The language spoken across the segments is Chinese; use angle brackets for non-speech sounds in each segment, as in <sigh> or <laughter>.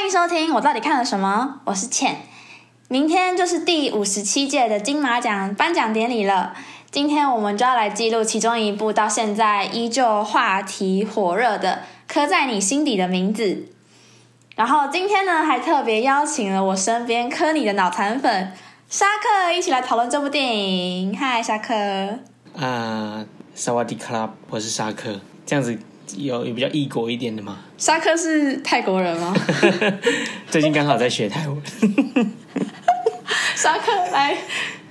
欢迎收听我到底看了什么？我是倩。明天就是第五十七届的金马奖颁奖典礼了，今天我们就要来记录其中一部到现在依旧话题火热的《刻在你心底的名字》。然后今天呢，还特别邀请了我身边科你的脑残粉沙克一起来讨论这部电影。嗨，沙克。啊，萨瓦迪卡拉，我是沙克。这样子有有比较异国一点的吗？沙克是泰国人吗？<laughs> 最近刚好在学泰文。沙克来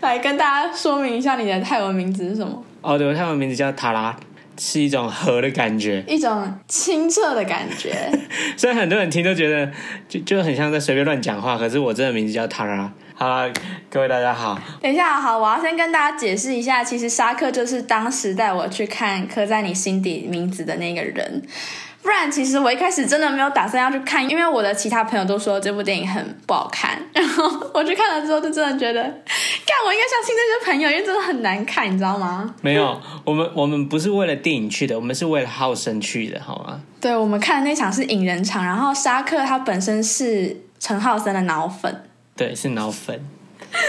来跟大家说明一下你的泰文名字是什么？哦，对，我泰文名字叫塔拉，是一种河的感觉，一种清澈的感觉。<laughs> 虽然很多人听都觉得就就很像在随便乱讲话，可是我真的名字叫塔拉。好啦，各位大家好。等一下，好，我要先跟大家解释一下，其实沙克就是当时带我去看《刻在你心底名字》的那个人。不然，其实我一开始真的没有打算要去看，因为我的其他朋友都说这部电影很不好看。然后我去看了之后，就真的觉得，看，我应该相信这些朋友，因为真的很难看，你知道吗？没有，我们我们不是为了电影去的，我们是为了浩生去的，好吗？对，我们看的那场是影人场，然后沙克他本身是陈浩森的脑粉。对，是脑粉。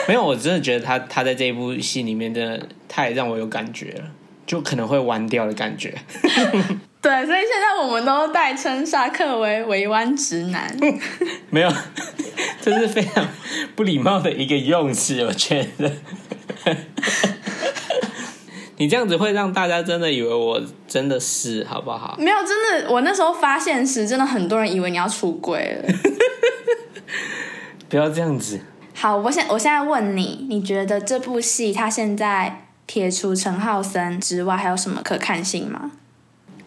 没有，我真的觉得他他在这一部戏里面真的太让我有感觉了，就可能会弯掉的感觉。<laughs> 对，所以现在我们都代称沙克为围弯直男。<laughs> 没有，<laughs> 这是非常不礼貌的一个用词，我觉得。<laughs> 你这样子会让大家真的以为我真的是好不好？没有，真的，我那时候发现时，真的很多人以为你要出轨了。不要这样子。好，我现我现在问你，你觉得这部戏它现在撇除陈浩森之外，还有什么可看性吗？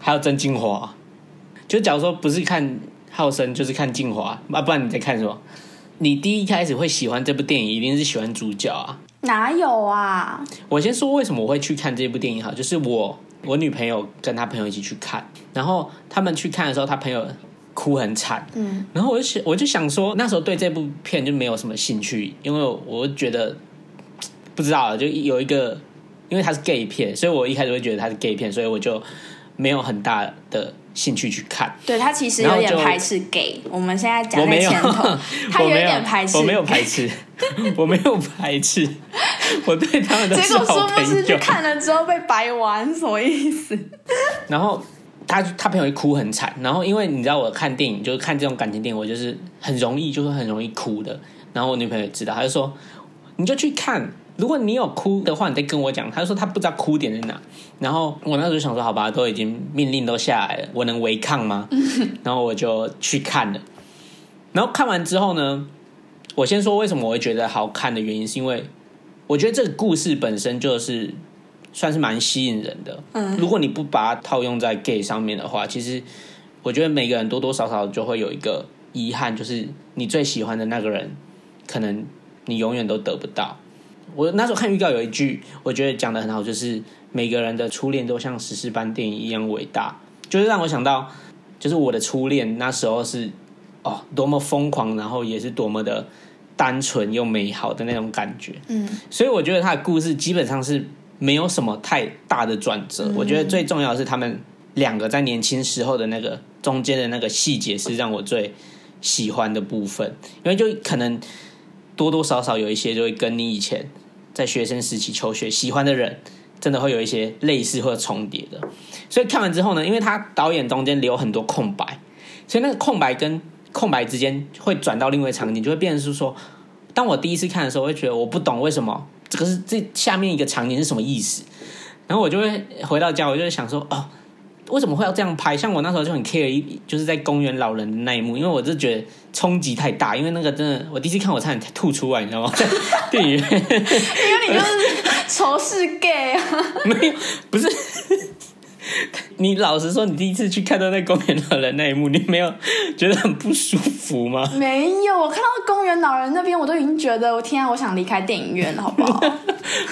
还有曾静华，就假如说不是看浩森，就是看静华啊，不然你在看什么？你第一开始会喜欢这部电影，一定是喜欢主角啊？哪有啊？我先说为什么我会去看这部电影哈，就是我我女朋友跟她朋友一起去看，然后他们去看的时候，她朋友哭很惨，嗯，然后我就想我就想说，那时候对这部片就没有什么兴趣，因为我觉得不知道，就有一个，因为它是 gay 片，所以我一开始会觉得它是 gay 片，所以我就没有很大的兴趣去看。对他其实有点排斥 gay，我们现在讲在前头，<laughs> 他有点排斥，我没有排斥，<laughs> 我没有排斥，<laughs> 我对他们都是好朋友。结果说不是去看了之后被白玩，什么意思？然后他他朋友哭很惨，然后因为你知道我看电影就是看这种感情电影，我就是很容易就是很容易哭的。然后我女朋友也知道，她就说你就去看。如果你有哭的话，你再跟我讲。他说他不知道哭点在哪，然后我那时候想说，好吧，都已经命令都下来了，我能违抗吗？然后我就去看了。然后看完之后呢，我先说为什么我会觉得好看的原因，是因为我觉得这个故事本身就是算是蛮吸引人的。嗯，如果你不把它套用在 gay 上面的话，其实我觉得每个人多多少少就会有一个遗憾，就是你最喜欢的那个人，可能你永远都得不到。我那时候看预告有一句，我觉得讲的很好，就是每个人的初恋都像史诗般电影一样伟大，就是让我想到，就是我的初恋那时候是哦多么疯狂，然后也是多么的单纯又美好的那种感觉。嗯，所以我觉得他的故事基本上是没有什么太大的转折。我觉得最重要的是他们两个在年轻时候的那个中间的那个细节是让我最喜欢的部分，因为就可能多多少少有一些就会跟你以前。在学生时期求学喜欢的人，真的会有一些类似或者重叠的。所以看完之后呢，因为他导演中间留很多空白，所以那个空白跟空白之间会转到另外场景，就会变成是说，当我第一次看的时候，我会觉得我不懂为什么这个是这下面一个场景是什么意思，然后我就会回到家，我就会想说，哦。为什么会要这样拍？像我那时候就很 care 一，就是在公园老人的那一幕，因为我就觉得冲击太大，因为那个真的，我第一次看我差点吐出来，你知道吗？<laughs> 电影院，因为你就是仇视 gay 啊？<laughs> 没有，不是。<laughs> 你老实说，你第一次去看到那公园老人那一幕，你没有觉得很不舒服吗？没有，我看到公园老人那边，我都已经觉得，我天啊，我想离开电影院了，好不好？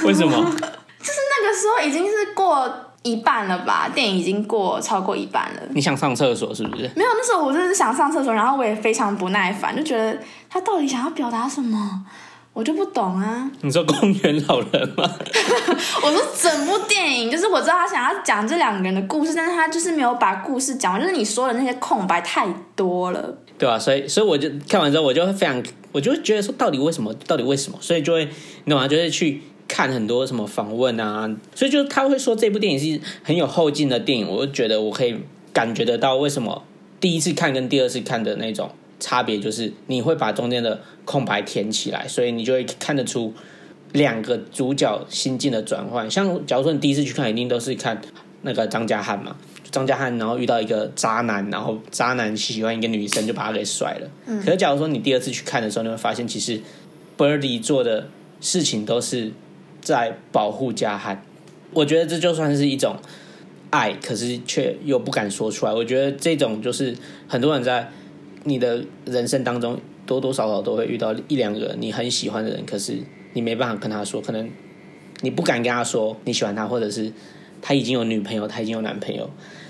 为什么？就是那个时候已经是过。一半了吧，电影已经过超过一半了。你想上厕所是不是？没有，那时候我就是想上厕所，然后我也非常不耐烦，就觉得他到底想要表达什么，我就不懂啊。你说公园老人吗？<laughs> 我说整部电影，就是我知道他想要讲这两个人的故事，但是他就是没有把故事讲完，就是你说的那些空白太多了。对啊、所以所以我就看完之后，我就会非常，我就会觉得说，到底为什么？到底为什么？所以就会，你懂吗？就是去看很多什么访问啊，所以就他会说这部电影是很有后劲的电影，我就觉得我可以感觉得到为什么第一次看跟第二次看的那种差别，就是你会把中间的空白填起来，所以你就会看得出两个主角心境的转换。像假如说你第一次去看，一定都是看那个张家汉嘛，张家汉然后遇到一个渣男，然后渣男喜欢一个女生，就把他给甩了。嗯。可是假如说你第二次去看的时候，你会发现其实 Birdy 做的事情都是在保护家汉。我觉得这就算是一种爱，可是却又不敢说出来。我觉得这种就是很多人在你的人生当中多多少少都会遇到一两个你很喜欢的人，可是你没办法跟他说，可能你不敢跟他说你喜欢他，或者是他已经有女朋友，他已经有男朋友，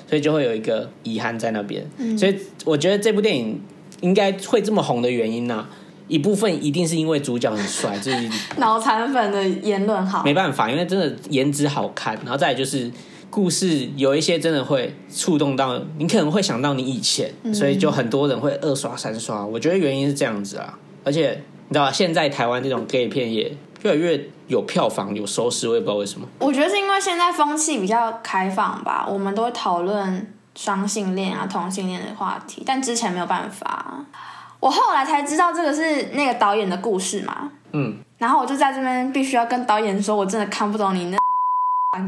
所以就会有一个遗憾在那边。所以我觉得这部电影应该会这么红的原因呢、一部分一定是因为主角很帅，这是 <laughs> 脑残粉的言论好，没办法，因为真的颜值好看，然后再来就是故事有一些真的会触动到你，可能会想到你以前，所以就很多人会二刷三刷。我觉得原因是这样子啊，而且你知道吧，现在台湾这种 gay 片也越来越有票房、有收视，我也不知道为什么。我觉得是因为现在风气比较开放吧，我们都会讨论双性恋啊、同性恋的话题，但之前没有办法。我后来才知道这个是那个导演的故事嘛，嗯，然后我就在这边必须要跟导演说，我真的看不懂你那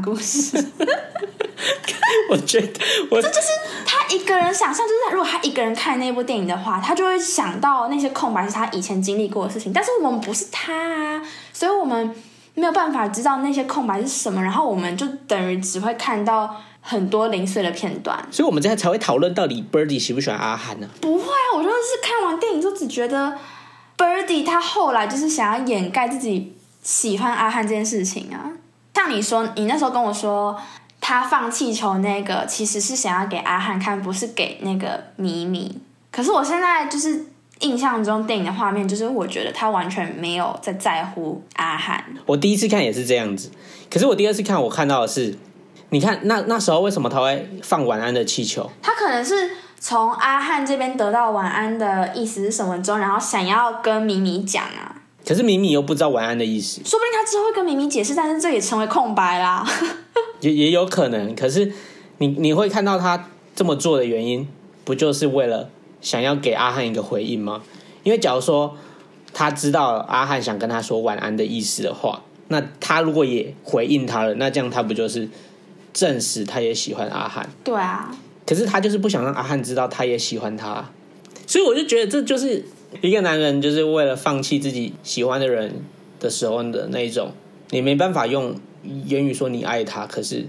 <laughs> 故事。<laughs> 我觉得我他一个人想象，就是如果他一个人看那部电影的话，他就会想到那些空白是他以前经历过的事情。但是我们不是他啊，所以我们没有办法知道那些空白是什么，然后我们就等于只会看到很多零碎的片段。所以我们这样才会讨论到底 Birdy 喜不喜欢阿汉呢、不会啊，我就是看完电影就只觉得 Birdy 他后来就是想要掩盖自己喜欢阿汉这件事情啊。像你说，你那时候跟我说。他放气球那个其实是想要给阿汉看，不是给那个咪咪。可是我现在就是印象中电影的画面，就是我觉得他完全没有在在乎阿汉。我第一次看也是这样子，可是我第二次看，我看到的是，你看那那时候为什么他会放晚安的气球？他可能是从阿汉这边得到晚安的意思是什么之后，然后想要跟米米讲啊。可是米米又不知道晚安的意思，说不定他之后会跟米米解释，但是这也成为空白啦。<laughs> 也也有可能。可是你你会看到他这么做的原因，不就是为了想要给阿汉一个回应吗？因为假如说他知道阿汉想跟他说晚安的意思的话，那他如果也回应他了，那这样他不就是证实他也喜欢阿汉？对啊，可是他就是不想让阿汉知道他也喜欢他，所以我就觉得这就是一个男人就是为了放弃自己喜欢的人的时候的那一种，你没办法用言语说你爱他，可是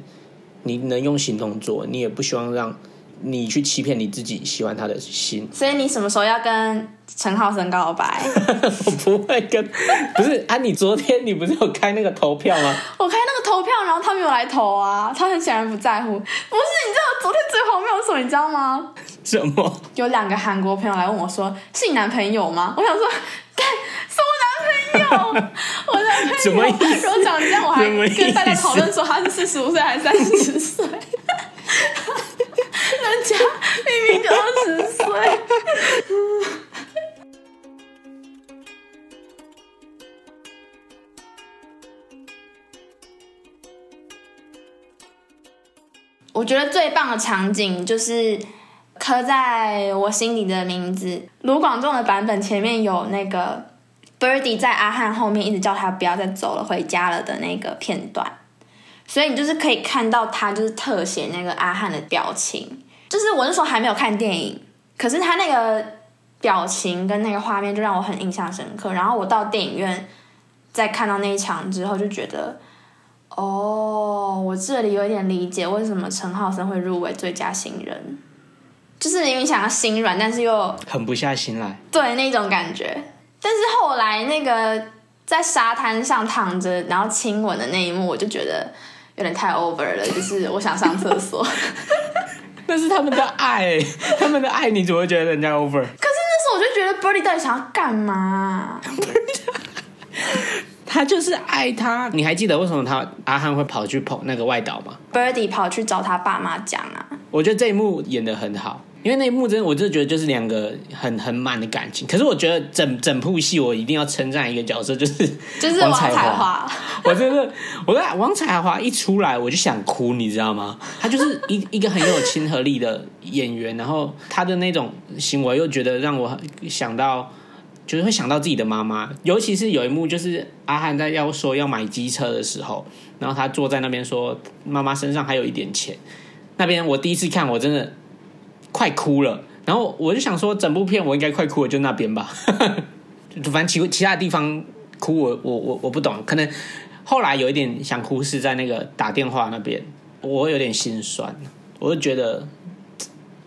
你能用行动做，你也不希望让你去欺骗你自己喜欢他的心。<laughs> 所以你什么时候要跟陈浩生告白？<laughs> 我不会跟，不是啊？你昨天你不是有开那个投票吗？<laughs> 我开那个投票，然后他没有来投啊，他很显然不在乎。不是，你知道昨天最荒谬的是什么？你知道吗？什么？有两个韩国朋友来问我说：“是你男朋友吗？”我想说，干是我男朋友，我男朋友。什么意思如果讲这样，我还跟大家讨论说他是四十五岁还是三十岁，人家明明就二十岁。我觉得最棒的场景就是刻在我心里的名字。卢广仲的版本前面有那个 Birdy 在阿汉后面一直叫他不要再走了，回家了的那个片段，所以你就是可以看到他就是特写那个阿汉的表情。就是我那时候还没有看电影，可是他那个表情跟那个画面就让我很印象深刻。然后我到电影院再看到那一场之后，就觉得。哦，我这里有点理解为什么陈浩森会入围最佳新人，就是因为想要心软，但是又狠不下心来。对那种感觉。但是后来那个在沙滩上躺着然后亲吻的那一幕，我就觉得有点太 over 了，就是我想上厕所。那是他们的爱，<laughs> 他们的爱，你怎么会觉得人家 over？可是那时候我就觉得 Birdy 到底想要干嘛？<laughs> 他就是爱他。你还记得为什么他阿汉会跑去跑那个外岛吗？Birdy 跑去找他爸妈讲啊，我觉得这一幕演的很好，因为那一幕真的，我真的觉得就是两个很很满的感情。可是我觉得整整部戏，我一定要称赞一个角色，就是 <laughs> 就是王彩华。<laughs> 我真的，我在王彩华一出来我就想哭，你知道吗？他就是一一个很有亲和力的演员，然后他的那种行为又觉得让我想到，就是会想到自己的妈妈。尤其是有一幕，就是阿汉在要说要买机车的时候，然后他坐在那边说妈妈身上还有一点钱。那边我第一次看，我真的。快哭了，然后我就想说，整部片我应该快哭了，就那边吧。<laughs> 反正其其他地方哭，我我我我不懂。可能后来有一点想哭，是在那个打电话那边，我有点心酸。我就觉得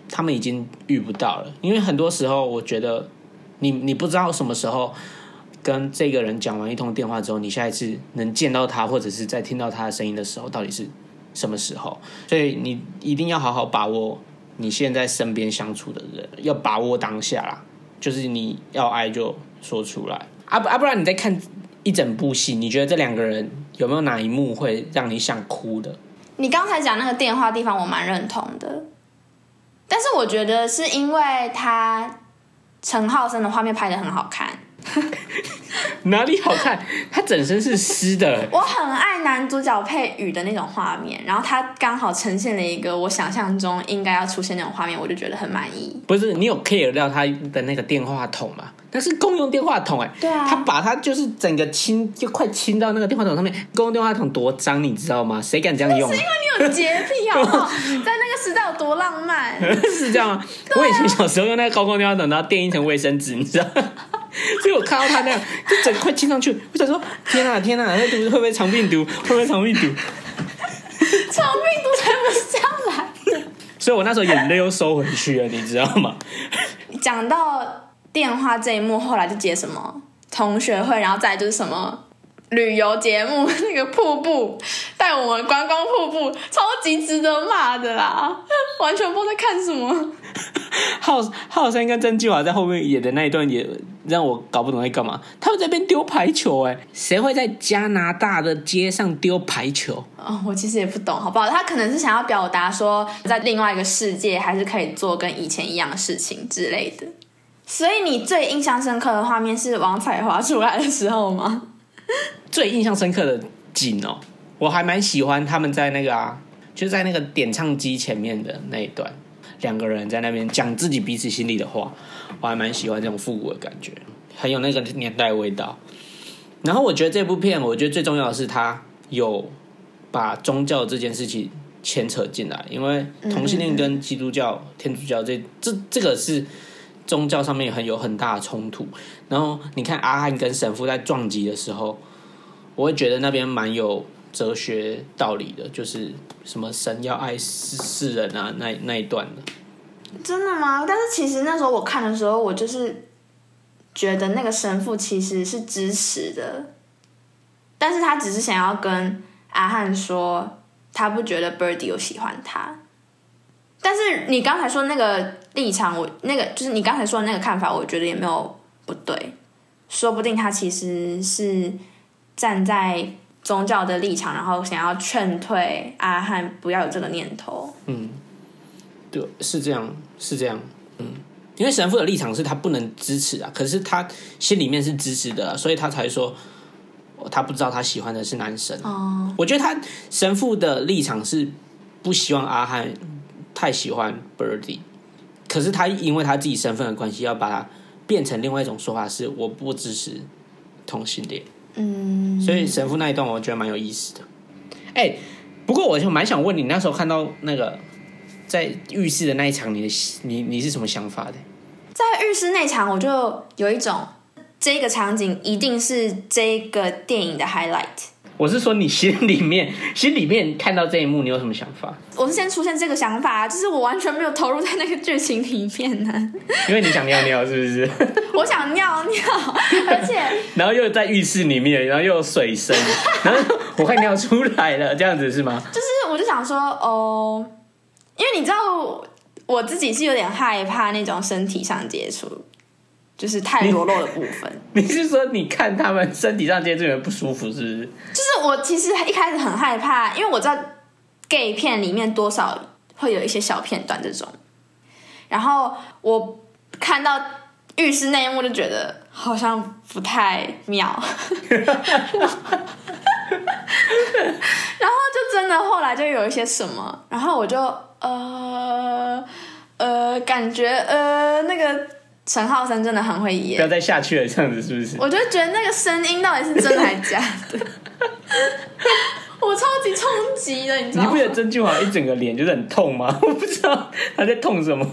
他们已经遇不到了，因为很多时候，我觉得你你不知道什么时候跟这个人讲完一通电话之后，你下一次能见到他，或者是在听到他的声音的时候，到底是什么时候？所以你一定要好好把握。你现在身边相处的人要把握当下啦，就是你要爱就说出来啊不啊不然你在看一整部戏，你觉得这两个人有没有哪一幕会让你想哭的？你刚才讲那个电话地方，我蛮认同的，但是我觉得是因为他陈浩生的画面拍的很好看。<laughs> 哪里好看？他整身是湿的。我很爱男主角配雨的那种画面，然后他刚好呈现了一个我想象中应该要出现那种画面，我就觉得很满意。不是你有 care 到他的那个电话筒吗？那是公用电话筒哎。对啊。他把他就是整个亲，就快亲到那个电话筒上面。公用电话筒多脏，你知道吗？谁敢这样用？是因为你有洁癖好不好？<laughs> 在那个时代有多浪漫？<laughs> 是这样吗？我以前小时候用那个公共电话筒，然后垫一层卫生纸，你知道。<laughs> 所以我看到他那样，就整个快亲上去，我想说：天哪，天哪，那毒会不会藏病毒？会不会藏病毒？藏病毒才不是这样来的。所以我那时候眼泪又收回去了，你知道吗？讲到电话这一幕，后来就接什么同学会，然后再就是什么旅游节目，<laughs> 那个瀑布带我们观光瀑布，超级值得骂的啦！<laughs> 完全不知道在看什么。浩浩森跟曾纪华在后面演的那一段也让我搞不懂在干嘛。他们在边丢排球，哎，谁会在加拿大的街上丢排球？哦，我其实也不懂，好不好？他可能是想要表达说，在另外一个世界还是可以做跟以前一样的事情之类的。所以你最印象深刻的画面是王彩华出来的时候吗？<laughs> 最印象深刻的景哦，我还蛮喜欢他们在那个啊，就在那个点唱机前面的那一段。两个人在那边讲自己彼此心里的话，我还蛮喜欢这种复古的感觉，很有那个年代味道。然后我觉得这部片，我觉得最重要的是它有把宗教这件事情牵扯进来，因为同性恋跟基督教、天主教这这这个是宗教上面很有很大的冲突。然后你看阿汉跟神父在撞击的时候，我会觉得那边蛮有。哲学道理的，就是什么神要爱世人啊，那那一段的。真的吗？但是其实那时候我看的时候，我就是觉得那个神父其实是支持的，但是他只是想要跟阿汉说，他不觉得 Birdy 有喜欢他。但是你刚才说那个立场，我那个就是你刚才说的那个看法，我觉得也没有不对，说不定他其实是站在。宗教的立场，然后想要劝退阿汉不要有这个念头。嗯，对，是这样，是这样。嗯，因为神父的立场是他不能支持啊，可是他心里面是支持的，所以他才说他不知道他喜欢的是男生。哦，我觉得他神父的立场是不希望阿汉太喜欢 Birdy，可是他因为他自己身份的关系，要把它变成另外一种说法，是我不支持同性恋。嗯，所以神父那一段我觉得蛮有意思的。哎，不过我就蛮想问你，那时候看到那个在浴室的那一场，你的你你是什么想法的？在浴室那场，我就有一种这个场景一定是这个电影的 highlight。我是说，你心里面 <laughs> 心里面看到这一幕，你有什么想法？我是先出现这个想法，就是我完全没有投入在那个剧情里面呢。因为你想尿尿，是不是？<laughs> 我想尿尿，<laughs> 而且然后又在浴室里面，然后又有水声，然后我快尿出来了，这样子是吗？就是，我就想说，哦，因为你知道，我自己是有点害怕那种身体上接触。就是太裸露的部分。<laughs> 你是说你看他们身体上接触有不舒服，是不是？就是我其实一开始很害怕，因为我知道 gay 片里面多少会有一些小片段这种。然后我看到浴室那一幕就觉得好像不太妙，<laughs> 然后就真的后来就有一些什么，然后我就呃呃感觉呃那个陈浩森真的很会演不要，再下去了，这样子是不是？我就觉得那个声音到底是真的还是假的，<laughs> 我超级冲击的，你知道吗你不？觉得曾俊华一整个脸就是很痛吗？<laughs> 我不知道他在痛什么。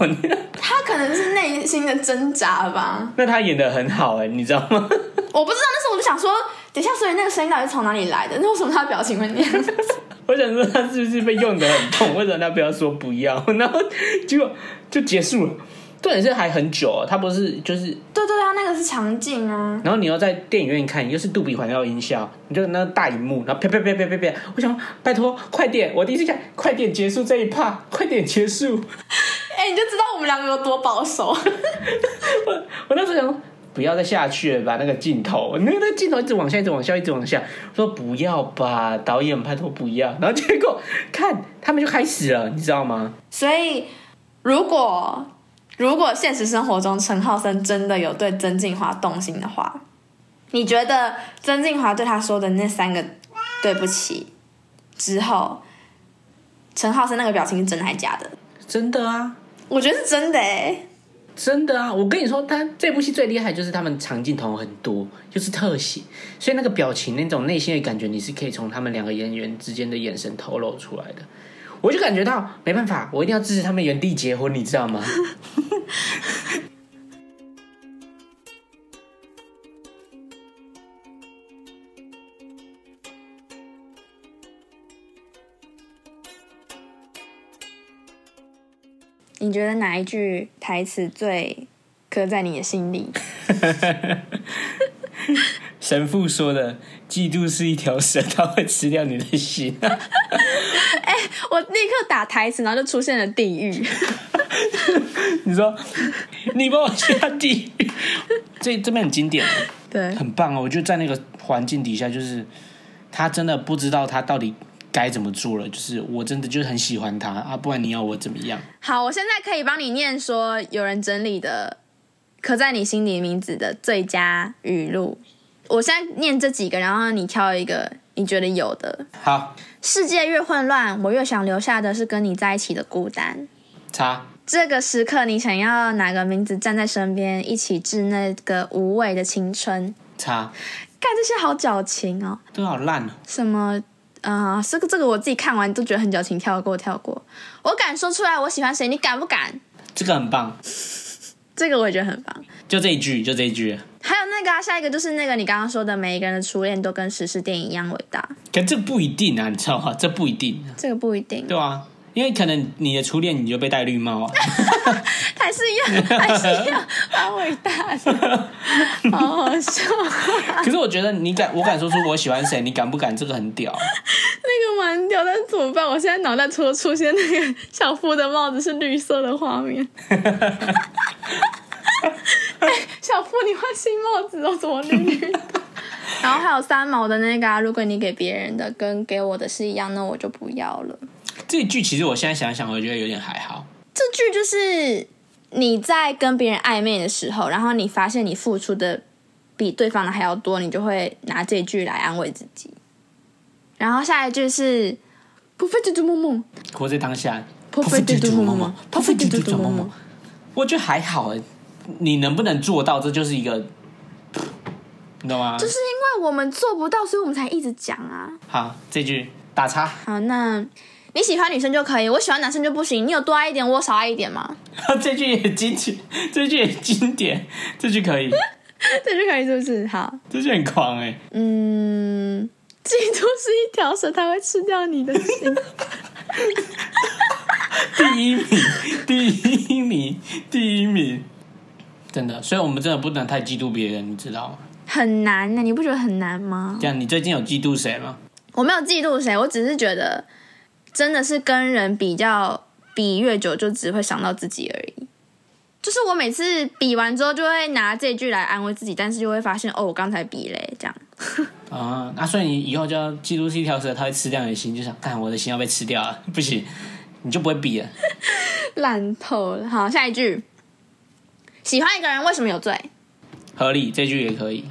他可能是内心的挣扎吧，那他演的很好哎、你知道吗？<laughs> 我不知道。那时候我就想说，等一下，所以那个声音到底是从哪里来的？那为什么他的表情会那样？我想说他是不是被用的很痛？为什么他不要说不要？然后结果就结束了。重点是还很久、哦，他不是就是，对对对，他那个是场景啊。然后你又在电影院看，又是杜比环绕音效，你就那个大荧幕，然后啪啪啪啪啪啪，我想拜托快点，我第一次看，快点结束这一趴，快点结束。哎、你就知道我们两个有多保守。我我那时候想说，不要再下去了吧，那个镜头，那个那个镜头一直往下，一直往下，一直往下。我说不要吧，导演拜托不要。然后结果看他们就开始了，你知道吗？所以，如果如果现实生活中陈浩森真的有对曾静华动心的话，你觉得曾静华对他说的那三个对不起之后，陈浩森那个表情是真的还是假的？真的啊，我觉得是真的哎。真的啊！我跟你说，他这部戏最厉害就是他们长镜头很多，就是特写，所以那个表情、那种内心的感觉，你是可以从他们两个演员之间的眼神透露出来的。我就感觉到没办法，我一定要支持他们原地结婚，你知道吗？<laughs> 你觉得哪一句台词最刻在你的心里？神父说的“嫉妒是一条蛇，它会吃掉你的心” <laughs> 我立刻打台词，然后就出现了地狱。<laughs> 你说，你帮我下地狱，这这边很经典，<laughs> 对，很棒哦！我觉得在那个环境底下，就是他真的不知道他到底该怎么做了。就是我真的就是很喜欢他啊，不然你要我怎么样？好，我现在可以帮你念说有人整理的刻在你心里名字的最佳语录。我现在念这几个，然后你挑一个你觉得有的。好，世界越混乱，我越想留下的是跟你在一起的孤单。叉这个时刻，你想要哪个名字站在身边，一起致那个无畏的青春？叉，干这些好矫情哦！都好烂哦。什么啊、这个这个我自己看完都觉得很矫情，跳过跳过。我敢说出来我喜欢谁，你敢不敢？这个很棒，这个我也觉得很棒。就这一句，就这一句。还有那个、啊，下一个就是那个你刚刚说的，每一个人的初恋都跟史诗电影一样伟大。可这不一定啊，你知道吗？这不一定，这个不一定，对啊，因为可能你的初恋你就被戴绿帽啊。<laughs> 还是一样，还是一样，蛮伟大的，好好笑。可是我觉得你敢，我敢说出我喜欢谁，你敢不敢？这个很屌。那个蛮屌，但是怎么办？我现在脑袋除了出现那个小夫的帽子是绿色的画面。<laughs> 哎，小夫，你换新帽子哦，怎么绿绿的？<laughs> 然后还有三毛的那个、啊，如果你给别人的跟给我的是一样，那我就不要了。这一句其实我现在想想，我觉得有点还好。这句就是你在跟别人暧昧的时候，然后你发现你付出的比对方的还要多，你就会拿这句来安慰自己。然后下一句是不费嘟嘟梦梦，活在当下，不费嘟嘟梦梦，不费嘟嘟梦梦。我觉得还好哎，你能不能做到，这就是一个，你懂吗？就是因为我们做不到，所以我们才一直讲啊。好，这句打叉，好，那你喜欢女生就可以，我喜欢男生就不行。你有多爱一点，我少爱一点吗？<laughs> 这句也经典，这句也经典，这句可以，<laughs> 这句可以是不是？好，这句很狂哎。嗯，嫉妒是一条蛇，它会吃掉你的心。<laughs> 第一名，第一名，第一名，真的，所以我们真的不能太嫉妒别人，你知道吗？很难呢，你不觉得很难吗？这样，你最近有嫉妒谁吗？我没有嫉妒谁，我只是觉得真的是跟人比较，比越久就只会想到自己而已。就是我每次比完之后，就会拿这句来安慰自己，但是就会发现哦，我刚才比嘞，这样。<laughs> 啊，那所以你以后就要记住是一条蛇，它会吃掉你的心，就想看我的心要被吃掉了，不行，你就不会比了。烂透了。好，下一句，喜欢一个人为什么有罪？合理，这句也可以。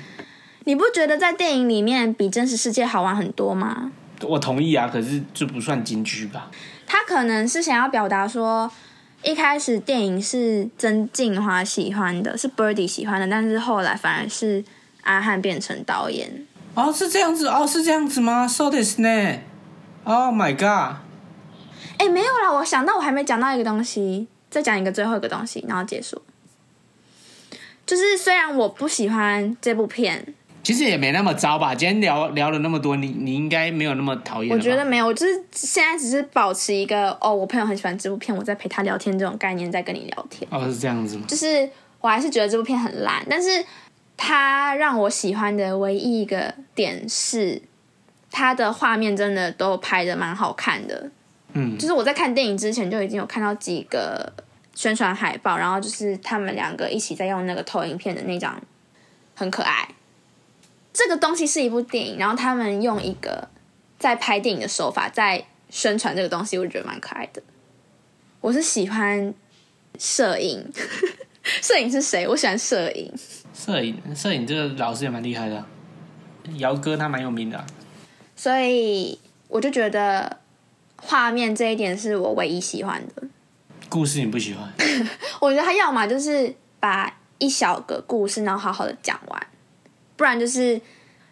你不觉得在电影里面比真实世界好玩很多吗？我同意啊，可是这不算金句吧？他可能是想要表达说，一开始电影是曾静华喜欢的，是 Birdy 喜欢的，但是后来反而是阿汉变成导演。哦，是这样子哦，是这样子吗？So this 呢？Oh my god！哎，没有啦，我想到我还没讲到一个东西，再讲一个最后一个东西，然后结束。就是虽然我不喜欢这部片，其实也没那么糟吧。今天聊聊了那么多，你你应该没有那么讨厌。我觉得没有，我就是现在只是保持一个哦，我朋友很喜欢这部片，我在陪他聊天这种概念在跟你聊天。哦，是这样子吗？就是我还是觉得这部片很烂，但是它让我喜欢的唯一一个点是，它的画面真的都拍的蛮好看的。嗯，就是我在看电影之前就已经有看到几个宣传海报，然后就是他们两个一起在用那个投影片的那张，很可爱。这个东西是一部电影，然后他们用一个在拍电影的手法在宣传这个东西，我觉得蛮可爱的。我是喜欢摄影，<laughs> 摄影是谁？我喜欢摄影。摄影，摄影这个老师也蛮厉害的，姚哥他蛮有名的，所以我就觉得。画面这一点是我唯一喜欢的，故事你不喜欢？<laughs> 我觉得他要么就是把一小个故事然后好好的讲完，不然就是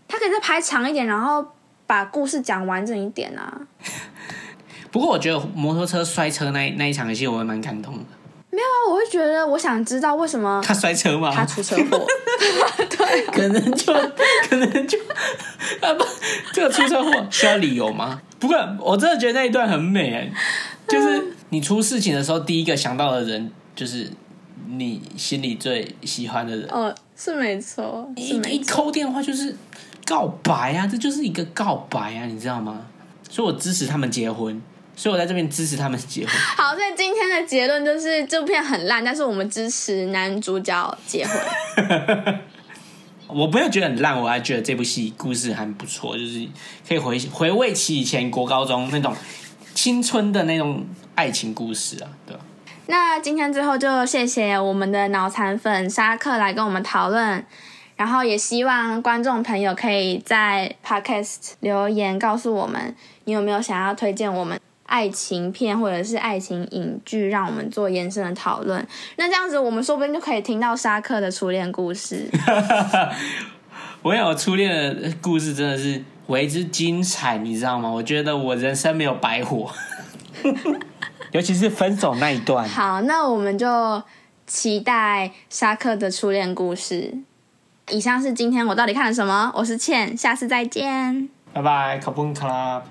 他可以再拍长一点，然后把故事讲完整一点啊。不过我觉得摩托车摔车那那一场戏我也蛮感动的。没有啊，我会觉得我想知道为什么他摔车吗？他出车祸，<laughs> 对，可能就可能就啊不，这个出车祸需要理由吗？不过我真的觉得那一段很美哎，就是你出事情的时候，第一个想到的人就是你心里最喜欢的人。哦，是没错，一一扣电话就是告白啊，这就是一个告白啊，你知道吗？所以我支持他们结婚。所以我在这边支持他们结婚。<laughs> 好，所以今天的结论就是这部片很烂，但是我们支持男主角结婚。<laughs> 我不要觉得很烂，我还觉得这部戏故事还不错，就是可以回回味起以前国高中那种青春的那种爱情故事啊，对吧？那今天最后就谢谢我们的脑残粉沙克来跟我们讨论，然后也希望观众朋友可以在 Podcast 留言告诉我们，你有没有想要推荐我们。爱情片或者是爱情影剧，让我们做延伸的讨论。那这样子，我们说不定就可以听到沙克的初恋故事。<laughs> 我有初恋的故事，真的是为之精彩，你知道吗？我觉得我人生没有白活，尤其是分手那一段。好，那我们就期待沙克的初恋故事。以上是今天我到底看了什么？我是倩，下次再见，拜拜，考 a 卡拉。